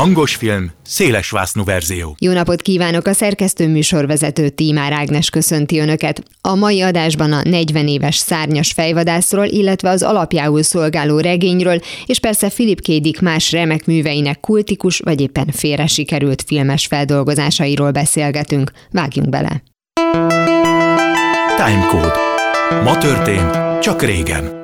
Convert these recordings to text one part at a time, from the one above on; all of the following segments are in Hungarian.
Hangos film, szélesvásznú verzió. Jó napot kívánok! A szerkesztő műsorvezető Tímár Ágnes köszönti Önöket. A mai adásban a 40 éves szárnyas fejvadászról, illetve az alapjául szolgáló regényről, és persze Philip K. Dick más remek műveinek kultikus vagy éppen félre sikerült filmes feldolgozásairól beszélgetünk. Vágjunk bele! Timecode. Ma történt, csak régen.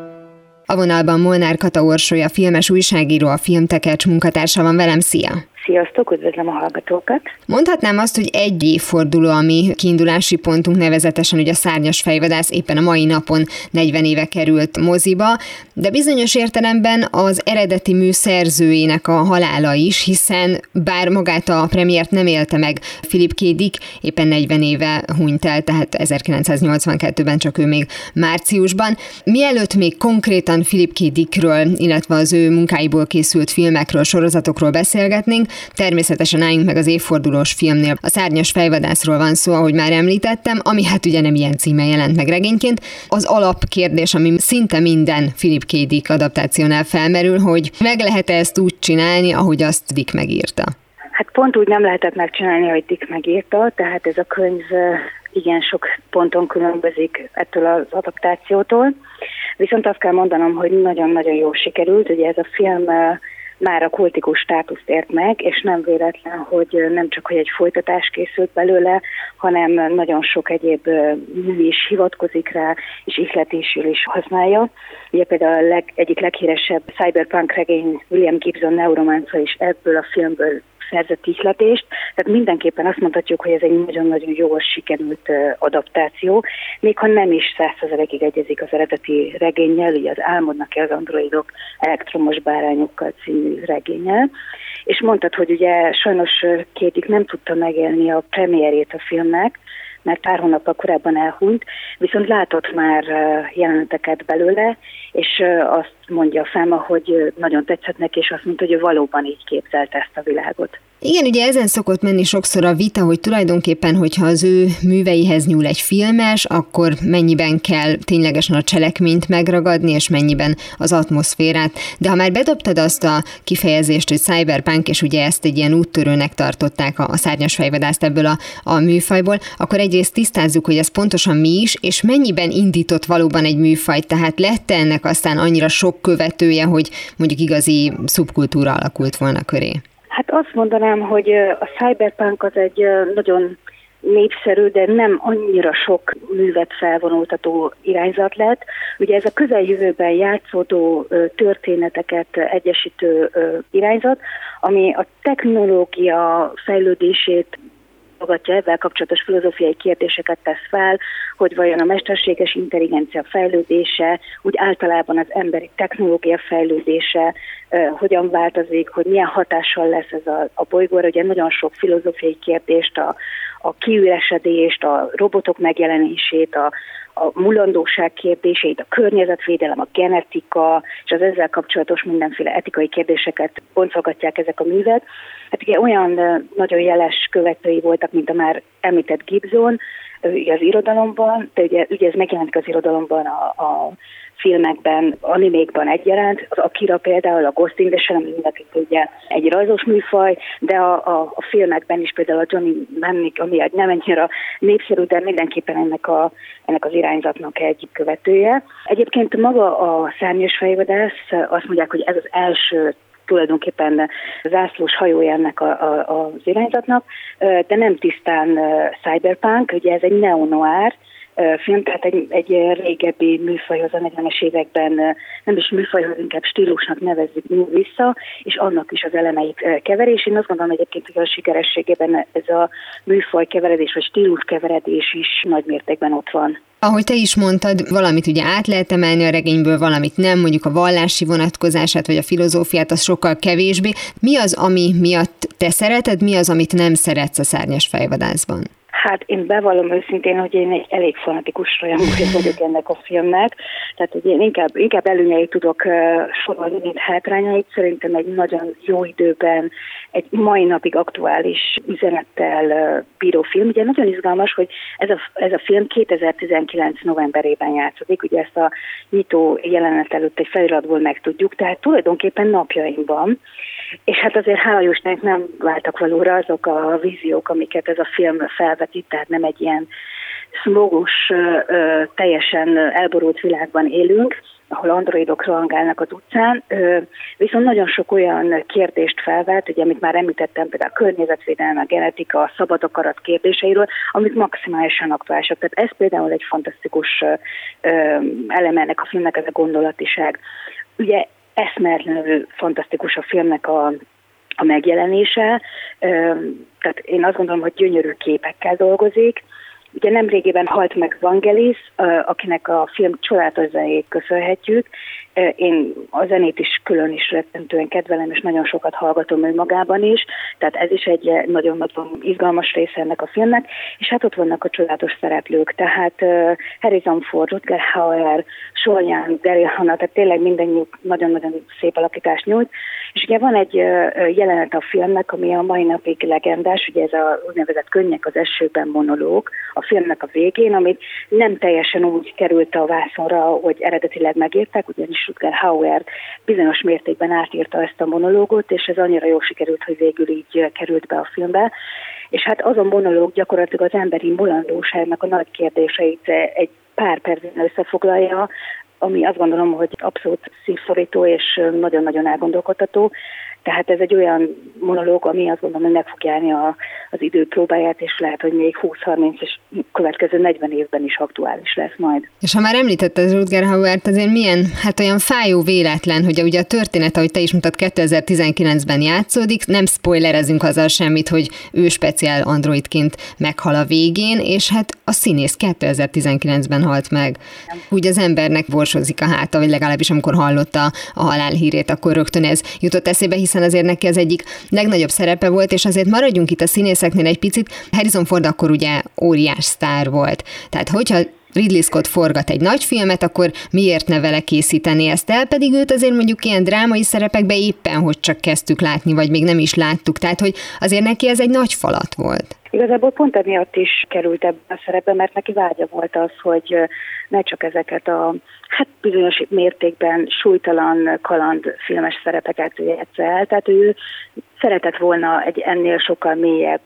A vonalban Molnár Kata Orsolya, filmes újságíró, a Filmtekercs munkatársa van velem. Szia! Sziasztok, üdvözlöm a hallgatókat! Mondhatnám azt, hogy egy évforduló a mi kiindulási pontunk, nevezetesen, hogy a szárnyas fejvadász éppen a mai napon 40 éve került moziba, de bizonyos értelemben az eredeti mű szerzőjének a halála is, hiszen bár magát a premiért nem élte meg Philip K. Dick, éppen 40 éve hunyt el, tehát 1982-ben csak ő még márciusban. Mielőtt még konkrétan Philip K. Dickről, illetve az ő munkáiból készült filmekről, sorozatokról beszélgetnénk, Természetesen álljunk meg az évfordulós filmnél. A szárnyas fejvadászról van szó, ahogy már említettem, ami hát ugye nem ilyen címe jelent meg regényként. Az alapkérdés, ami szinte minden Philip K. Dick adaptációnál felmerül, hogy meg lehet-e ezt úgy csinálni, ahogy azt Dick megírta? Hát pont úgy nem lehetett megcsinálni, hogy Dick megírta, tehát ez a könyv igen sok ponton különbözik ettől az adaptációtól. Viszont azt kell mondanom, hogy nagyon-nagyon jól sikerült. Ugye ez a film már a kultikus státuszt ért meg, és nem véletlen, hogy nem csak hogy egy folytatás készült belőle, hanem nagyon sok egyéb mű is hivatkozik rá, és ihletésül is használja. Ugye például a leg, egyik leghíresebb cyberpunk regény William Gibson Neuromancer is ebből a filmből szerzett ihletést, tehát mindenképpen azt mondhatjuk, hogy ez egy nagyon-nagyon jól sikerült adaptáció, még ha nem is százszerzelékig egyezik az eredeti regényel, így az Álmodnak-e az androidok elektromos bárányokkal című regényel, és mondtad, hogy ugye sajnos Kétik nem tudta megélni a premierét a filmnek, mert pár hónappal korábban elhunyt, viszont látott már jeleneteket belőle, és azt mondja a fáma, hogy nagyon tetszett neki, és azt mondta, hogy ő valóban így képzelt ezt a világot. Igen, ugye ezen szokott menni sokszor a vita, hogy tulajdonképpen, hogyha az ő műveihez nyúl egy filmes, akkor mennyiben kell ténylegesen a cselekményt megragadni, és mennyiben az atmoszférát. De ha már bedobtad azt a kifejezést, hogy cyberpunk, és ugye ezt egy ilyen úttörőnek tartották a, a szárnyas fejvadászt ebből a, a műfajból, akkor egyrészt tisztázzuk, hogy ez pontosan mi is, és mennyiben indított valóban egy műfajt, tehát lett ennek aztán annyira sok követője, hogy mondjuk igazi szubkultúra alakult volna köré. Hát azt mondanám, hogy a cyberpunk az egy nagyon népszerű, de nem annyira sok művet felvonultató irányzat lett. Ugye ez a közeljövőben játszódó történeteket egyesítő irányzat, ami a technológia fejlődését fogadja ezzel kapcsolatos filozófiai kérdéseket tesz fel, hogy vajon a mesterséges intelligencia fejlődése, úgy általában az emberi technológia fejlődése hogyan változik, hogy milyen hatással lesz ez a, a bolygóra. Ugye nagyon sok filozófiai kérdést, a, a kiüresedést, a robotok megjelenését, a, a mulandóság kérdéseit, a környezetvédelem, a genetika és az ezzel kapcsolatos mindenféle etikai kérdéseket boncolgatják ezek a művek. Hát ugye olyan nagyon jeles követői voltak, mint a már említett Gibson, az irodalomban, de ugye, ugye ez megjelenik az irodalomban a, a filmekben, animékban egyaránt. Az Akira például, a Ghost in the Shell, ami mindenki tudja, egy rajzos műfaj, de a, a, a filmekben is például a Johnny Mnemonic, ami egy nem ennyire népszerű, de mindenképpen ennek, a, ennek az irányzatnak egy követője. Egyébként maga a szárnyas fejvadász azt mondják, hogy ez az első tulajdonképpen zászlós hajója ennek a, a, az irányzatnak, de nem tisztán cyberpunk, ugye ez egy neo-noir, film, tehát egy, egy régebbi műfajhoz a 40-es években nem is műfajhoz, inkább stílusnak nevezzük vissza, és annak is az elemeit keverés. Én azt gondolom egyébként, hogy a sikerességében ez a műfaj keveredés, vagy stílus keveredés is nagy mértékben ott van. Ahogy te is mondtad, valamit ugye át lehet emelni a regényből, valamit nem, mondjuk a vallási vonatkozását, vagy a filozófiát, az sokkal kevésbé. Mi az, ami miatt te szereted, mi az, amit nem szeretsz a szárnyas fejvadászban? Hát én bevallom őszintén, hogy én egy elég fanatikus rajongója vagyok ennek a filmnek, tehát hogy én inkább, inkább előnyeit tudok uh, sorolni, mint hátrányait. Szerintem egy nagyon jó időben, egy mai napig aktuális üzenettel uh, bíró film. Ugye nagyon izgalmas, hogy ez a, ez a film 2019 novemberében játszódik, ugye ezt a nyitó jelenet előtt egy feliratból megtudjuk, tehát tulajdonképpen napjainkban, és hát azért hála Jósnek nem váltak valóra azok a víziók, amiket ez a film felvetít, tehát nem egy ilyen smogos, teljesen elborult világban élünk, ahol androidok rohangálnak az utcán, viszont nagyon sok olyan kérdést felvet, ugye, amit már említettem, például a környezetvédelme, a genetika, a szabad akarat kérdéseiről, amik maximálisan aktuálisak. Tehát ez például egy fantasztikus eleme ennek a filmnek, ez a gondolatiság. Ugye eszméletlenül fantasztikus a filmnek a, a megjelenése, tehát én azt gondolom, hogy gyönyörű képekkel dolgozik, Ugye nemrégében halt meg Vangelis, akinek a film csodálatos zenéjét köszönhetjük. Én a zenét is külön is rettentően kedvelem, és nagyon sokat hallgatom ő magában is, tehát ez is egy nagyon-nagyon izgalmas része ennek a filmnek, és hát ott vannak a csodálatos szereplők, tehát Harrison Ford, Rutger Hauer, Soljan, Daryl Hannah, tehát tényleg mindennyit nagyon-nagyon szép alakítást nyújt, és ugye van egy jelenet a filmnek, ami a mai napig legendás, ugye ez a úgynevezett könnyek az esőben monológ a filmnek a végén, amit nem teljesen úgy került a vászonra, hogy eredetileg megírták, ugyanis Rutger Hauer bizonyos mértékben átírta ezt a monológot, és ez annyira jól sikerült, hogy végül így került be a filmbe. És hát az a monológ gyakorlatilag az emberi mulandóságnak a nagy kérdéseit egy pár percben összefoglalja, ami azt gondolom, hogy abszolút szívszorító és nagyon-nagyon elgondolkodható. Tehát ez egy olyan monológ, ami azt gondolom, hogy meg fog járni a, az idő próbáját, és lehet, hogy még 20-30 és következő 40 évben is aktuális lesz majd. És ha már említetted Rutger Hauert, azért milyen, hát olyan fájó véletlen, hogy ugye a történet, ahogy te is mutat, 2019-ben játszódik, nem spoilerezünk azzal semmit, hogy ő speciál androidként meghal a végén, és hát a színész 2019-ben halt meg. Úgy az embernek borsozik a háta, vagy legalábbis amikor hallotta a halál hírét, akkor rögtön ez jutott eszébe, hiszen azért neki ez egyik legnagyobb szerepe volt, és azért maradjunk itt a színészeknél egy picit. Harrison Ford akkor ugye óriás sztár volt. Tehát hogyha Ridley Scott forgat egy nagy filmet, akkor miért ne vele készíteni ezt el, pedig őt azért mondjuk ilyen drámai szerepekbe éppen, hogy csak kezdtük látni, vagy még nem is láttuk, tehát hogy azért neki ez egy nagy falat volt. Igazából pont emiatt is került ebbe a szerepbe, mert neki vágya volt az, hogy ne csak ezeket a hát bizonyos mértékben súlytalan kaland filmes szerepeket játsza el. Tehát ő szeretett volna egy ennél sokkal mélyebb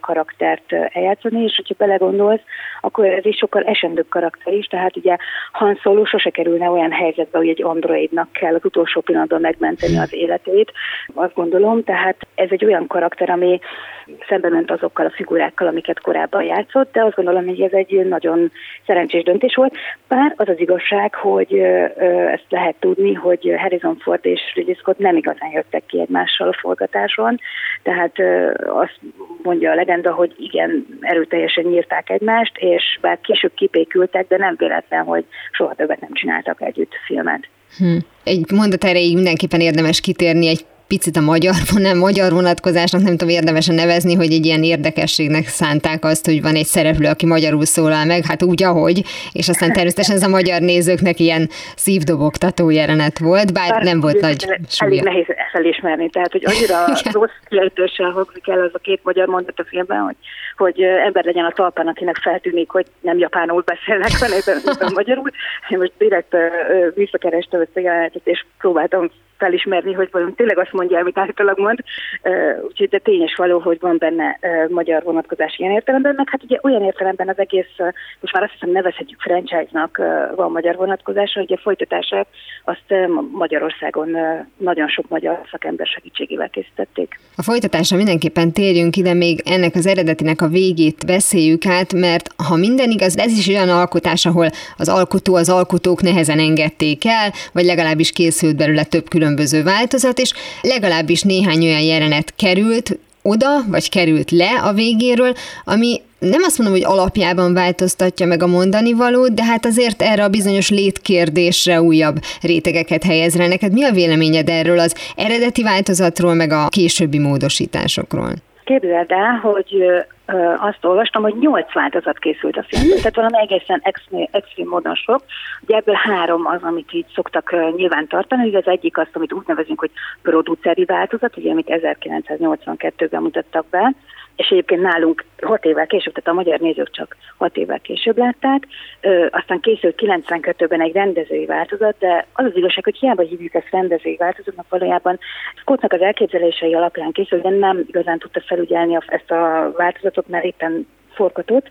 karaktert eljátszani, és hogyha belegondolsz, akkor ez is sokkal esendőbb karakter is, tehát ugye Han Solo sose kerülne olyan helyzetbe, hogy egy androidnak kell az utolsó pillanatban megmenteni az életét, azt gondolom, tehát ez egy olyan karakter, ami szembe ment azokkal a figurákkal, amiket korábban játszott, de azt gondolom, hogy ez egy nagyon szerencsés döntés volt. Bár az az igazság, hogy ezt lehet tudni, hogy Harrison Ford és Ridley Scott nem igazán jöttek ki egymással a forgatáson, tehát azt mondja a legenda, hogy igen, erőteljesen nyírták egymást, és bár később kipékültek, de nem véletlen, hogy soha többet nem csináltak együtt filmet. Hm. Egy mondat erejéig mindenképpen érdemes kitérni egy picit a magyar, nem magyar vonatkozásnak, nem tudom érdemesen nevezni, hogy egy ilyen érdekességnek szánták azt, hogy van egy szereplő, aki magyarul szólal meg, hát úgy, ahogy, és aztán természetesen ez a magyar nézőknek ilyen szívdobogtató jelenet volt, bár, bár nem volt nagy súlya. Elég nehéz felismerni, tehát hogy annyira rossz kiejtéssel hangzik el az a két magyar mondat a filmben, hogy, hogy ember legyen a talpán, akinek feltűnik, hogy nem japánul beszélnek, hanem magyarul. Én most direkt visszakerestem ezt a jelenetet, és próbáltam felismerni, hogy vajon tényleg azt mondja, amit általában mond. Úgyhogy de tényes való, hogy van benne magyar vonatkozás ilyen értelemben, meg hát ugye olyan értelemben az egész, most már azt hiszem nevezhetjük franchise-nak van magyar vonatkozása, hogy a folytatását azt Magyarországon nagyon sok magyar szakember segítségével készítették. A folytatásra mindenképpen térjünk ide, még ennek az eredetinek a végét beszéljük át, mert ha minden igaz, ez is olyan alkotás, ahol az alkotó, az alkotók nehezen engedték el, vagy legalábbis készült belőle több külön különböző változat, és legalábbis néhány olyan jelenet került oda, vagy került le a végéről, ami nem azt mondom, hogy alapjában változtatja meg a mondani valót, de hát azért erre a bizonyos létkérdésre újabb rétegeket helyezre. Neked mi a véleményed erről az eredeti változatról, meg a későbbi módosításokról? Képzeld el, hogy azt olvastam, hogy nyolc változat készült a filmből, tehát valami egészen extrém, extrém módon sok. Ugye ebből három az, amit így szoktak nyilván tartani, ugye az egyik azt, amit úgy nevezünk, hogy produceri változat, ugye amit 1982-ben mutattak be, és egyébként nálunk hat évvel később, tehát a magyar nézők csak hat évvel később látták, ö, aztán készült 92-ben egy rendezői változat, de az az igazság, hogy hiába hívjuk ezt rendezői változatnak, valójában Scottnak az elképzelései alapján készült, de nem igazán tudta felügyelni ezt a változatot, mert éppen forgatott,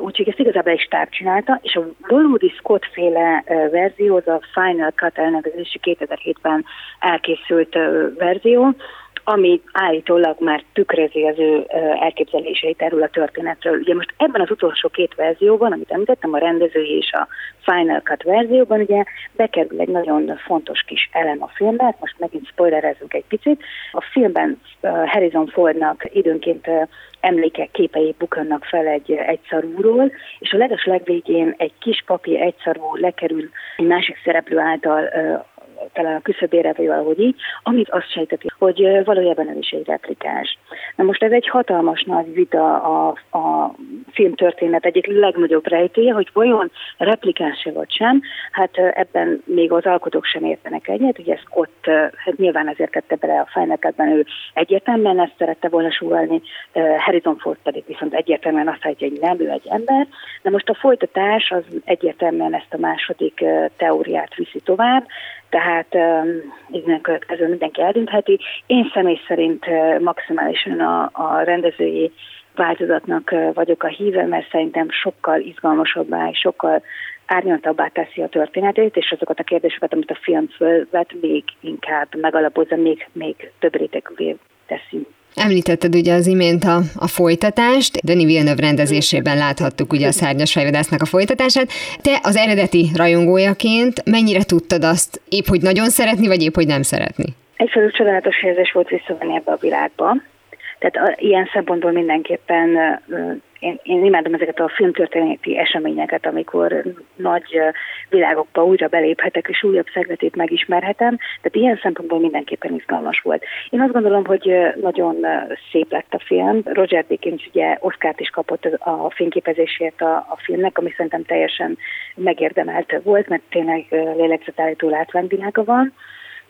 úgyhogy ezt igazából egy stáb csinálta, és a Hollywoodi Scott féle verzió, az a Final Cut elnevezési 2007-ben elkészült verzió, ami állítólag már tükrözi az ő elképzeléseit erről a történetről. Ugye most ebben az utolsó két verzióban, amit említettem, a rendezői és a Final Cut verzióban, ugye bekerül egy nagyon fontos kis elem a filmbe, most megint spoilerezünk egy picit. A filmben Harrison Fordnak időnként emlékek, képei bukannak fel egy egyszarúról, és a leges legvégén egy kis papír egyszarú lekerül egy másik szereplő által talán a küszöbére, vagy valahogy így, amit azt sejteti, hogy valójában ez is egy replikás. Na most ez egy hatalmas nagy vita a, a filmtörténet egyik legnagyobb rejtélye, hogy vajon replikás-e vagy sem, hát ebben még az alkotók sem értenek egyet, ugye ezt ott, hát nyilván ezért tette bele a fejneketben, ő egyértelműen ezt szerette volna súgálni, Harrison Ford pedig viszont egyértelműen azt állítja, hogy nem, ő egy ember. Na most a folytatás az egyértelműen ezt a második teóriát viszi tovább, tehát innen következő mindenki eldöntheti. Én személy szerint maximálisan a, a rendezői változatnak vagyok a híve, mert szerintem sokkal izgalmasabbá és sokkal árnyaltabbá teszi a történetét, és azokat a kérdéseket, amit a film fölvet, még inkább megalapozza, még, még több rétegűvé teszi. Említetted ugye az imént a, a folytatást, Denis Villeneuve rendezésében láthattuk ugye a szárnyas fejvadásznak a folytatását. Te az eredeti rajongójaként mennyire tudtad azt épp, hogy nagyon szeretni, vagy épp, hogy nem szeretni? Egyfelől csodálatos érzés volt visszavenni ebbe a világba. Tehát a, ilyen szempontból mindenképpen én, én imádom ezeket a filmtörténeti eseményeket, amikor nagy világokba újra beléphetek, és újabb szegletét megismerhetem, tehát ilyen szempontból mindenképpen izgalmas volt. Én azt gondolom, hogy nagyon szép lett a film. Roger Dickens ugye Oscárt is kapott a fényképezésért a, a filmnek, ami szerintem teljesen megérdemelt volt, mert tényleg lélegzetállító látványvilága van.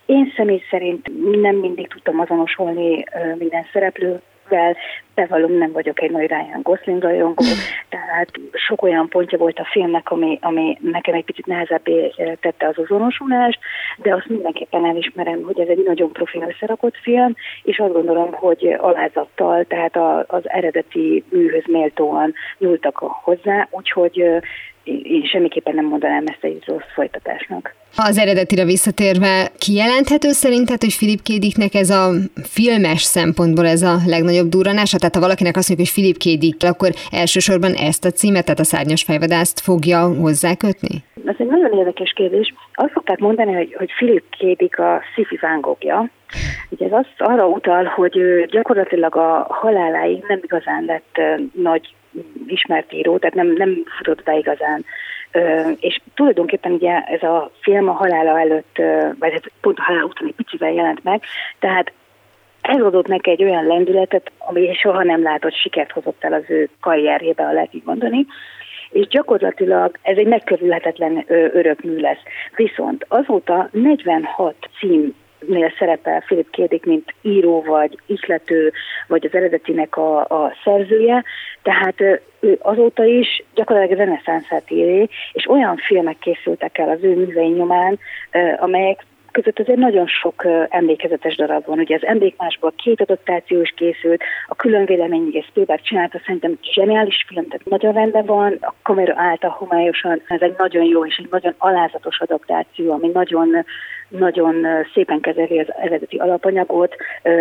Én személy szerint nem mindig tudtam azonosulni minden szereplő amivel bevallom, nem vagyok egy nagy Ryan Gosling rajongó, tehát sok olyan pontja volt a filmnek, ami, ami nekem egy picit nehezebbé eh, tette az azonosulást, de azt mindenképpen elismerem, hogy ez egy nagyon profi összerakott film, és azt gondolom, hogy alázattal, tehát az eredeti műhöz méltóan nyúltak hozzá, úgyhogy eh, én semmiképpen nem mondanám ezt egy rossz folytatásnak. Az eredetire visszatérve, kijelenthető szerinted, hogy Filip Kédiknek ez a filmes szempontból ez a legnagyobb durranása? Tehát ha valakinek azt mondjuk, hogy Filip Kédik, akkor elsősorban ezt a címet, tehát a szárnyas fejvadászt fogja hozzákötni? Ez egy nagyon érdekes kérdés. Azt szokták mondani, hogy, hogy Filip Kédik a sci-fi vángokja. Ugye ez azt arra utal, hogy gyakorlatilag a haláláig nem igazán lett nagy ismert író, tehát nem, nem futott be igazán. És tulajdonképpen ugye ez a film a halála előtt, vagy hát pont a halál után egy picivel jelent meg, tehát ez adott neki egy olyan lendületet, ami soha nem látott sikert hozott el az ő karrierjébe, ha lehet így mondani, és gyakorlatilag ez egy megkörülhetetlen örökmű lesz. Viszont azóta 46 cím nél szerepel Philip Kédik, mint író, vagy ihlető, vagy az eredetinek a, a szerzője, tehát ő azóta is gyakorlatilag reneszánszát éri, és olyan filmek készültek el az ő művei nyomán, amelyek között azért nagyon sok emlékezetes darab van. Ugye az emlékmásból két adaptáció is készült, a külön vélemény, ugye Spielberg csinálta, szerintem zseniális film, tehát nagyon rendben van, a kamera által homályosan, ez egy nagyon jó és egy nagyon alázatos adaptáció, ami nagyon nagyon szépen kezeli az eredeti alapanyagot,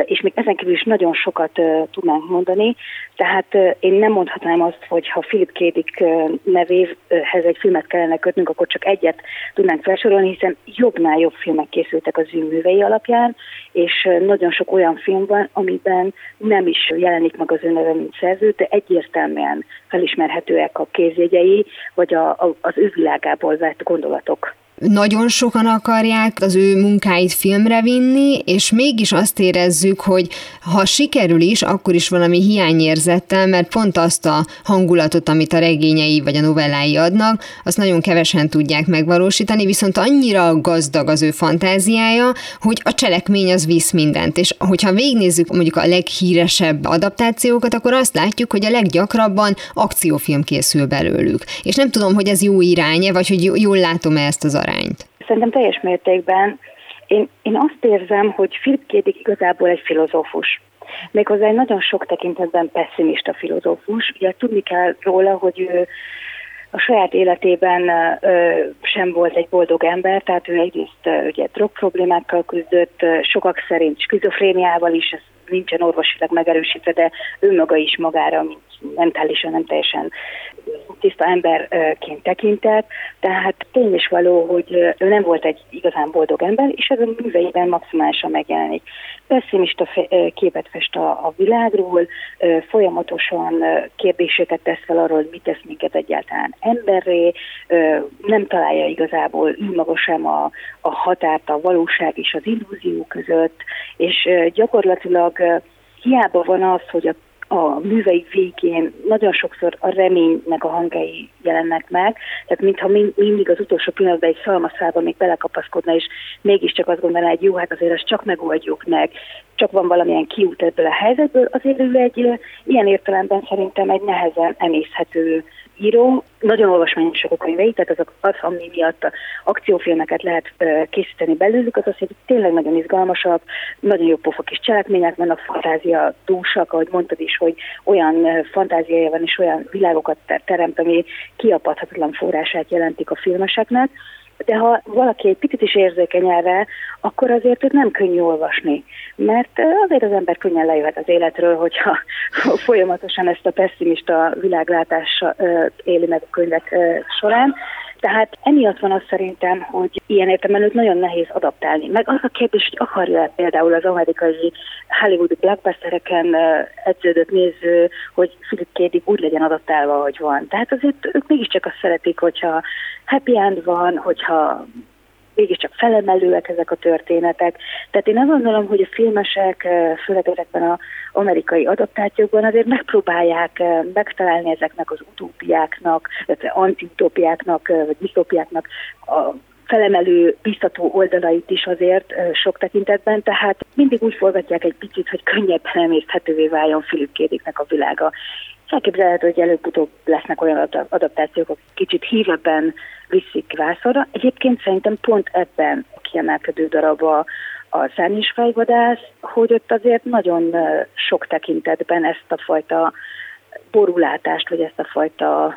és még ezen kívül is nagyon sokat tudnánk mondani. Tehát én nem mondhatnám azt, hogy ha Philip Kédik nevéhez egy filmet kellene kötnünk, akkor csak egyet tudnánk felsorolni, hiszen jobbnál jobb filmek készültek az ő művei alapján, és nagyon sok olyan film van, amiben nem is jelenik meg az ő neve, mint szerző, de egyértelműen felismerhetőek a kézjegyei, vagy a, a, az ő világából vett gondolatok. Nagyon sokan akarják az ő munkáit filmre vinni, és mégis azt érezzük, hogy ha sikerül is, akkor is valami hiányérzettel, mert pont azt a hangulatot, amit a regényei vagy a novellái adnak, azt nagyon kevesen tudják megvalósítani, viszont annyira gazdag az ő fantáziája, hogy a cselekmény az visz mindent. És hogyha végnézzük mondjuk a leghíresebb adaptációkat, akkor azt látjuk, hogy a leggyakrabban akciófilm készül belőlük. És nem tudom, hogy ez jó irány vagy hogy jól látom-e ezt az arányt. Szerintem teljes mértékben. Én, én azt érzem, hogy Philip Kédik igazából egy filozófus. Méghozzá egy nagyon sok tekintetben pessimista filozófus. Ugye tudni kell róla, hogy ő a saját életében ö, sem volt egy boldog ember, tehát ő egyrészt ö, ugye drog problémákkal küzdött, sokak szerint skizofréniával is, ez nincsen orvosilag megerősítve, de ő maga is magára, mint mentálisan nem teljesen tiszta emberként tekintett, tehát tény is való, hogy ő nem volt egy igazán boldog ember, és ez a műveiben maximálisan megjelenik. Pessimista képet fest a, világról, folyamatosan kérdéseket tesz fel arról, hogy mit tesz minket egyáltalán emberré, nem találja igazából ő maga sem a, a határt a valóság és az illúzió között, és gyakorlatilag hiába van az, hogy a a művei végén nagyon sokszor a reménynek a hangjai jelennek meg, tehát mintha mindig az utolsó pillanatban egy szalmaszába még belekapaszkodna, és mégiscsak azt gondolná, hogy jó, hát azért ezt csak megoldjuk meg, csak van valamilyen kiút ebből a helyzetből, azért ő egy ilyen értelemben szerintem egy nehezen emészhető író, nagyon olvasmányosak a könyvei, tehát azok, az, ami miatt akciófilmeket lehet készíteni belőlük, az az, hogy tényleg nagyon izgalmasak, nagyon jó pofa kis cselekmények vannak, fantázia dúsak, ahogy mondtad is, hogy olyan fantáziája van és olyan világokat teremt, ami kiapadhatatlan forrását jelentik a filmeseknek, de ha valaki egy picit is érzékeny erre, akkor azért őt nem könnyű olvasni. Mert azért az ember könnyen lejöhet az életről, hogyha folyamatosan ezt a pessimista világlátás éli meg a könyvek során. Tehát emiatt van az szerintem, hogy ilyen értelemben nagyon nehéz adaptálni. Meg az a kérdés, hogy akarja például az amerikai Hollywoodi blockbustereken edződött néző, hogy Philip K. úgy legyen adaptálva, ahogy van. Tehát azért ők mégiscsak azt szeretik, hogyha happy end van, hogyha mégiscsak felemelőek ezek a történetek. Tehát én azt gondolom, hogy a filmesek, főleg ezekben az amerikai adaptációkban azért megpróbálják megtalálni ezeknek az utópiáknak, illetve antiutópiáknak, vagy disztópiáknak a felemelő, biztató oldalait is azért sok tekintetben, tehát mindig úgy forgatják egy picit, hogy könnyebben emészthetővé váljon Philip Kédiknek a világa. Elképzelhető, hogy előbb-utóbb lesznek olyan adaptációk, akik kicsit hívebben viszik vászorra. Egyébként szerintem pont ebben a kiemelkedő darab a, a szárnyis hogy ott azért nagyon sok tekintetben ezt a fajta borulátást, vagy ezt a fajta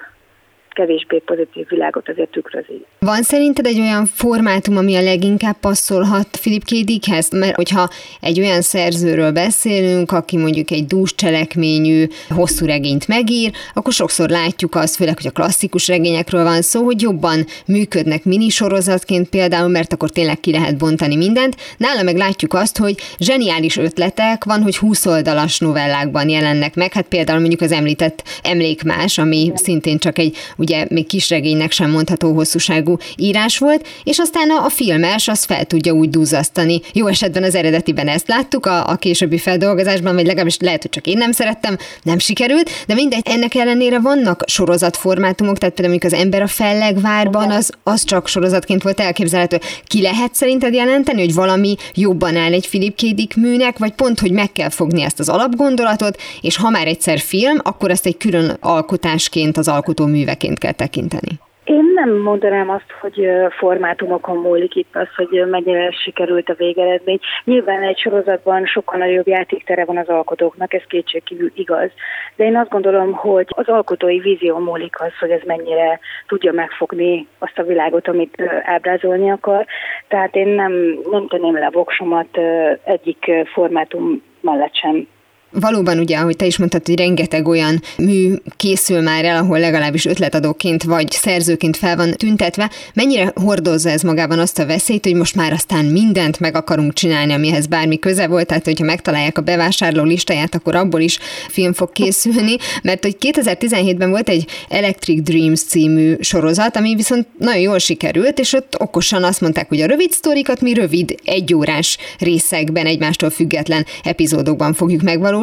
kevésbé pozitív világot azért tükrözi. Van szerinted egy olyan formátum, ami a leginkább passzolhat Philip K. Mert hogyha egy olyan szerzőről beszélünk, aki mondjuk egy dús cselekményű, hosszú regényt megír, akkor sokszor látjuk azt, főleg, hogy a klasszikus regényekről van szó, hogy jobban működnek minisorozatként például, mert akkor tényleg ki lehet bontani mindent. Nála meg látjuk azt, hogy zseniális ötletek van, hogy 20 oldalas novellákban jelennek meg, hát például mondjuk az említett Emlékmás, ami szintén csak egy ugye még kisregénynek sem mondható hosszúságú írás volt, és aztán a, a filmes az fel tudja úgy duzzasztani. Jó esetben az eredetiben ezt láttuk, a, a későbbi feldolgozásban, vagy legalábbis lehet, hogy csak én nem szerettem, nem sikerült, de mindegy, ennek ellenére vannak sorozatformátumok, tehát például az ember a fellegvárban, az, az csak sorozatként volt elképzelhető. Ki lehet szerinted jelenteni, hogy valami jobban áll egy Philip K. Műnek, vagy pont, hogy meg kell fogni ezt az alapgondolatot, és ha már egyszer film, akkor ezt egy külön alkotásként az alkotó műveként másként kell tekinteni? Én nem mondanám azt, hogy formátumokon múlik itt az, hogy mennyire sikerült a végeredmény. Nyilván egy sorozatban sokkal nagyobb játéktere van az alkotóknak, ez kétségkívül igaz. De én azt gondolom, hogy az alkotói vízió múlik az, hogy ez mennyire tudja megfogni azt a világot, amit ábrázolni akar. Tehát én nem, nem tenném le a voksomat egyik formátum mellett sem valóban ugye, ahogy te is mondtad, hogy rengeteg olyan mű készül már el, ahol legalábbis ötletadóként vagy szerzőként fel van tüntetve, mennyire hordozza ez magában azt a veszélyt, hogy most már aztán mindent meg akarunk csinálni, amihez bármi köze volt, tehát hogyha megtalálják a bevásárló listáját, akkor abból is film fog készülni, mert hogy 2017-ben volt egy Electric Dreams című sorozat, ami viszont nagyon jól sikerült, és ott okosan azt mondták, hogy a rövid sztorikat mi rövid, egyórás részekben, egymástól független epizódokban fogjuk megvalósítani,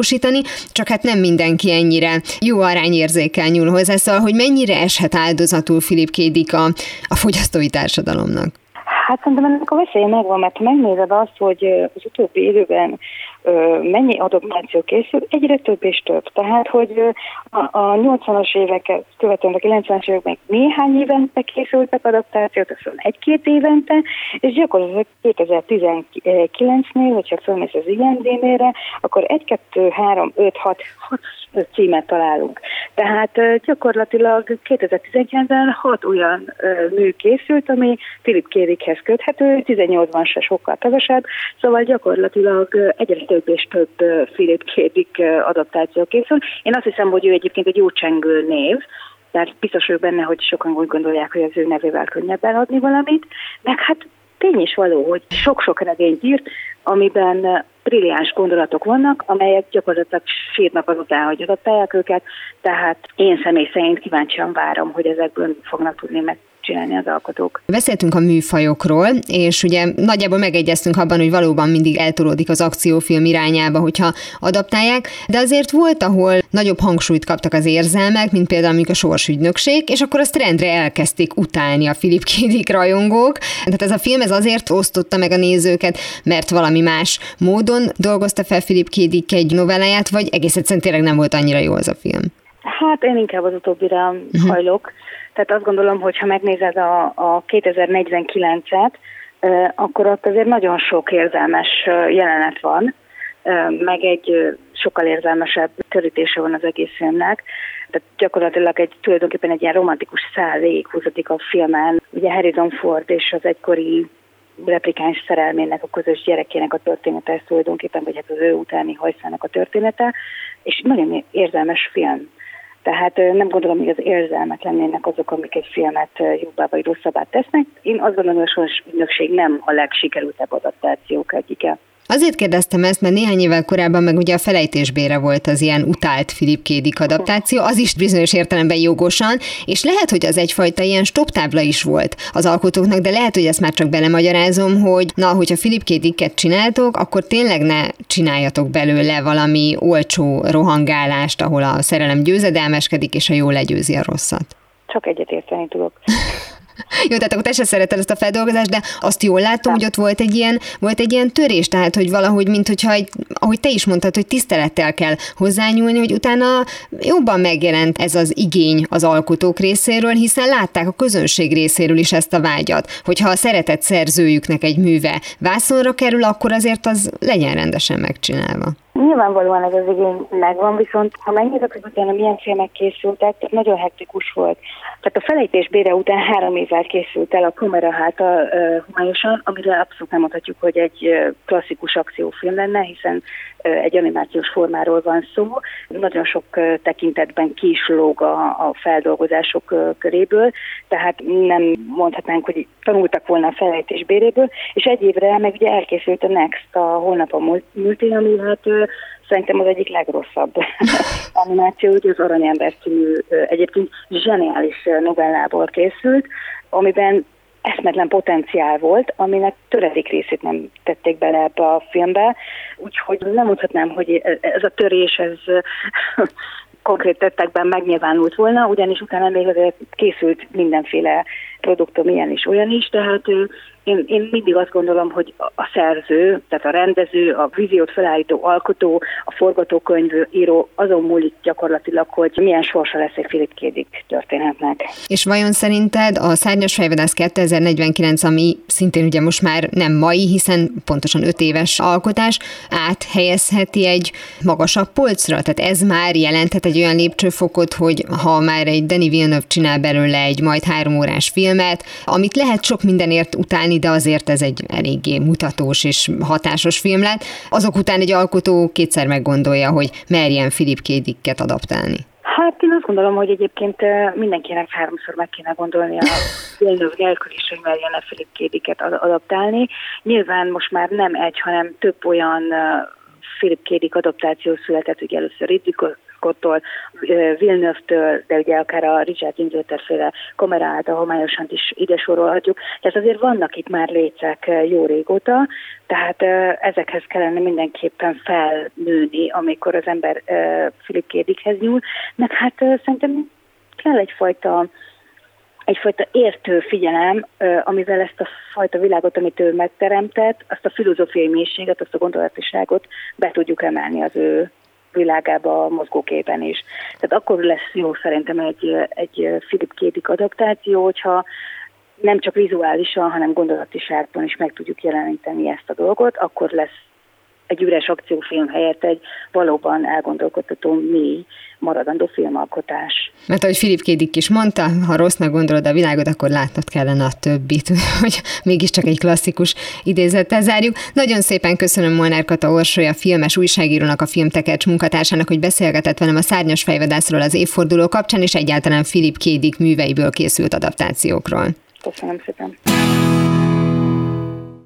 csak hát nem mindenki ennyire jó arányérzékel nyúl hozzá, szóval, hogy mennyire eshet áldozatul Filip Kédik a, a fogyasztói társadalomnak? Hát szerintem ennek a veszélye megvan, mert megnézed azt, hogy az utóbbi időben mennyi adaptáció készül, egyre több és több. Tehát, hogy a, a 80-as éveket követően a 90-es években néhány évente készültek adaptációk, aztán egy-két évente, és gyakorlatilag 2019-nél, hogyha felmész az IMD-nére, akkor 1, 2, 3, 5, 6, 6 címet találunk. Tehát gyakorlatilag 2019-ben 6 olyan mű készült, ami Philip Kérikhez köthető, 18-ban se sokkal kevesebb, szóval gyakorlatilag egyre több és több Philip Kédik adaptáció készül. Én azt hiszem, hogy ő egyébként egy jó csengő név, tehát biztos vagyok benne, hogy sokan úgy gondolják, hogy az ő nevével könnyebb eladni valamit, meg hát tény is való, hogy sok-sok regényt írt, amiben brilliáns gondolatok vannak, amelyek gyakorlatilag sírnak azután, hogy adaptálják őket, tehát én személy szerint kíváncsian várom, hogy ezekből fognak tudni meg csinálni az alkotók. Beszéltünk a műfajokról, és ugye nagyjából megegyeztünk abban, hogy valóban mindig eltolódik az akciófilm irányába, hogyha adaptálják, de azért volt, ahol nagyobb hangsúlyt kaptak az érzelmek, mint például a sorsügynökség, és akkor azt rendre elkezdték utálni a Philip Kédik rajongók. Tehát ez a film ez azért osztotta meg a nézőket, mert valami más módon dolgozta fel Philip Kédik egy novelláját, vagy egész egyszerűen tényleg nem volt annyira jó az a film? Hát én inkább az utóbbira uh-huh. hajlok. Tehát azt gondolom, hogy ha megnézed a, a 2049-et, akkor ott azért nagyon sok érzelmes jelenet van, meg egy sokkal érzelmesebb körítése van az egész filmnek. Tehát gyakorlatilag egy, tulajdonképpen egy ilyen romantikus szál végighúzódik a filmen. Ugye Harrison Ford és az egykori replikáns szerelmének, a közös gyerekének a története, ez tulajdonképpen, vagy hát az ő utáni hajszának a története, és nagyon érzelmes film. Tehát nem gondolom, hogy az érzelmek lennének azok, amik egy filmet jobbá vagy rosszabbá tesznek. Én azt gondolom, hogy a ügynökség nem a legsikerültebb adaptációk egyike. Azért kérdeztem ezt, mert néhány évvel korábban meg ugye a felejtésbére volt az ilyen utált Filip Kédik adaptáció, az is bizonyos értelemben jogosan, és lehet, hogy az egyfajta ilyen stoptábla is volt az alkotóknak, de lehet, hogy ezt már csak belemagyarázom, hogy na, hogyha Filip Kédiket csináltok, akkor tényleg ne csináljatok belőle valami olcsó rohangálást, ahol a szerelem győzedelmeskedik, és a jó legyőzi a rosszat. Csak egyetérteni tudok. Jó, tehát akkor te se szereted ezt a feldolgozást, de azt jól látom, hogy ott volt egy ilyen, volt egy ilyen törés, tehát hogy valahogy, mint hogyha, egy, ahogy te is mondtad, hogy tisztelettel kell hozzányúlni, hogy utána jobban megjelent ez az igény az alkotók részéről, hiszen látták a közönség részéről is ezt a vágyat, hogyha a szeretett szerzőjüknek egy műve vászonra kerül, akkor azért az legyen rendesen megcsinálva. Nyilvánvalóan ez az igény megvan, viszont ha megnézek, hogy utána milyen filmek készültek, nagyon hektikus volt. Tehát a felejtés bére után három évvel készült el a kamera háta uh, humányosan, amire abszolút nem mondhatjuk, hogy egy klasszikus akciófilm lenne, hiszen uh, egy animációs formáról van szó. Nagyon sok uh, tekintetben ki lóg a, a feldolgozások uh, köréből, tehát nem mondhatnánk, hogy tanultak volna a felejtés béréből, és egy évre meg ugye elkészült a Next, a holnap a multi, ami hát szerintem az egyik legrosszabb animáció, ugye az Aranyember című egyébként zseniális novellából készült, amiben eszmetlen potenciál volt, aminek töredék részét nem tették bele ebbe a filmbe, úgyhogy nem mondhatnám, hogy ez a törés, ez konkrét tettekben megnyilvánult volna, ugyanis utána még azért készült mindenféle produktum ilyen is, olyan is, tehát én, én mindig azt gondolom, hogy a szerző, tehát a rendező, a víziót felállító alkotó, a forgatókönyv író azon múlik gyakorlatilag, hogy milyen sorsa lesz egy Philip Kédik történetnek. És vajon szerinted a Szárnyas fejvadász 2049, ami szintén ugye most már nem mai, hiszen pontosan öt éves alkotás, áthelyezheti egy magasabb polcra? Tehát ez már jelenthet egy olyan lépcsőfokot, hogy ha már egy Danny Villeneuve csinál belőle egy majd három órás film, filmet, amit lehet sok mindenért utálni, de azért ez egy eléggé mutatós és hatásos film lett. Azok után egy alkotó kétszer meggondolja, hogy merjen Philip K. Adaptálni. Hát én azt gondolom, hogy egyébként mindenkinek háromszor meg kéne gondolni a Villeneuve nélkül is, hogy merjen a Philip Kédiket adaptálni. Nyilván most már nem egy, hanem több olyan Philip Kédik adaptáció született, ugye először Ridley Scott-tól, Villeneuve-től, de ugye akár a Richard Linklater féle kamera által homályosan is ide sorolhatjuk. Tehát azért vannak itt már lécek jó régóta, tehát ezekhez kellene mindenképpen felnőni, amikor az ember Philip Kédikhez nyúl, meg hát szerintem kell egyfajta egyfajta értő figyelem, amivel ezt a fajta világot, amit ő megteremtett, azt a filozófiai mélységet, azt a gondolatiságot be tudjuk emelni az ő világába a mozgóképen is. Tehát akkor lesz jó szerintem egy, egy Philip Kédik adaptáció, hogyha nem csak vizuálisan, hanem gondolatiságban is meg tudjuk jeleníteni ezt a dolgot, akkor lesz egy üres akciófilm helyett egy valóban elgondolkodható mély maradandó filmalkotás. Mert ahogy Filip Kédik is mondta, ha rossznak gondolod a világot, akkor látnod kellene a többit, hogy mégiscsak egy klasszikus idézettel zárjuk. Nagyon szépen köszönöm Molnár Kata Orsolya, filmes újságírónak, a Filmtekercs munkatársának, hogy beszélgetett velem a szárnyas fejvadászról az évforduló kapcsán, és egyáltalán Filip Kédik műveiből készült adaptációkról. Köszönöm szépen.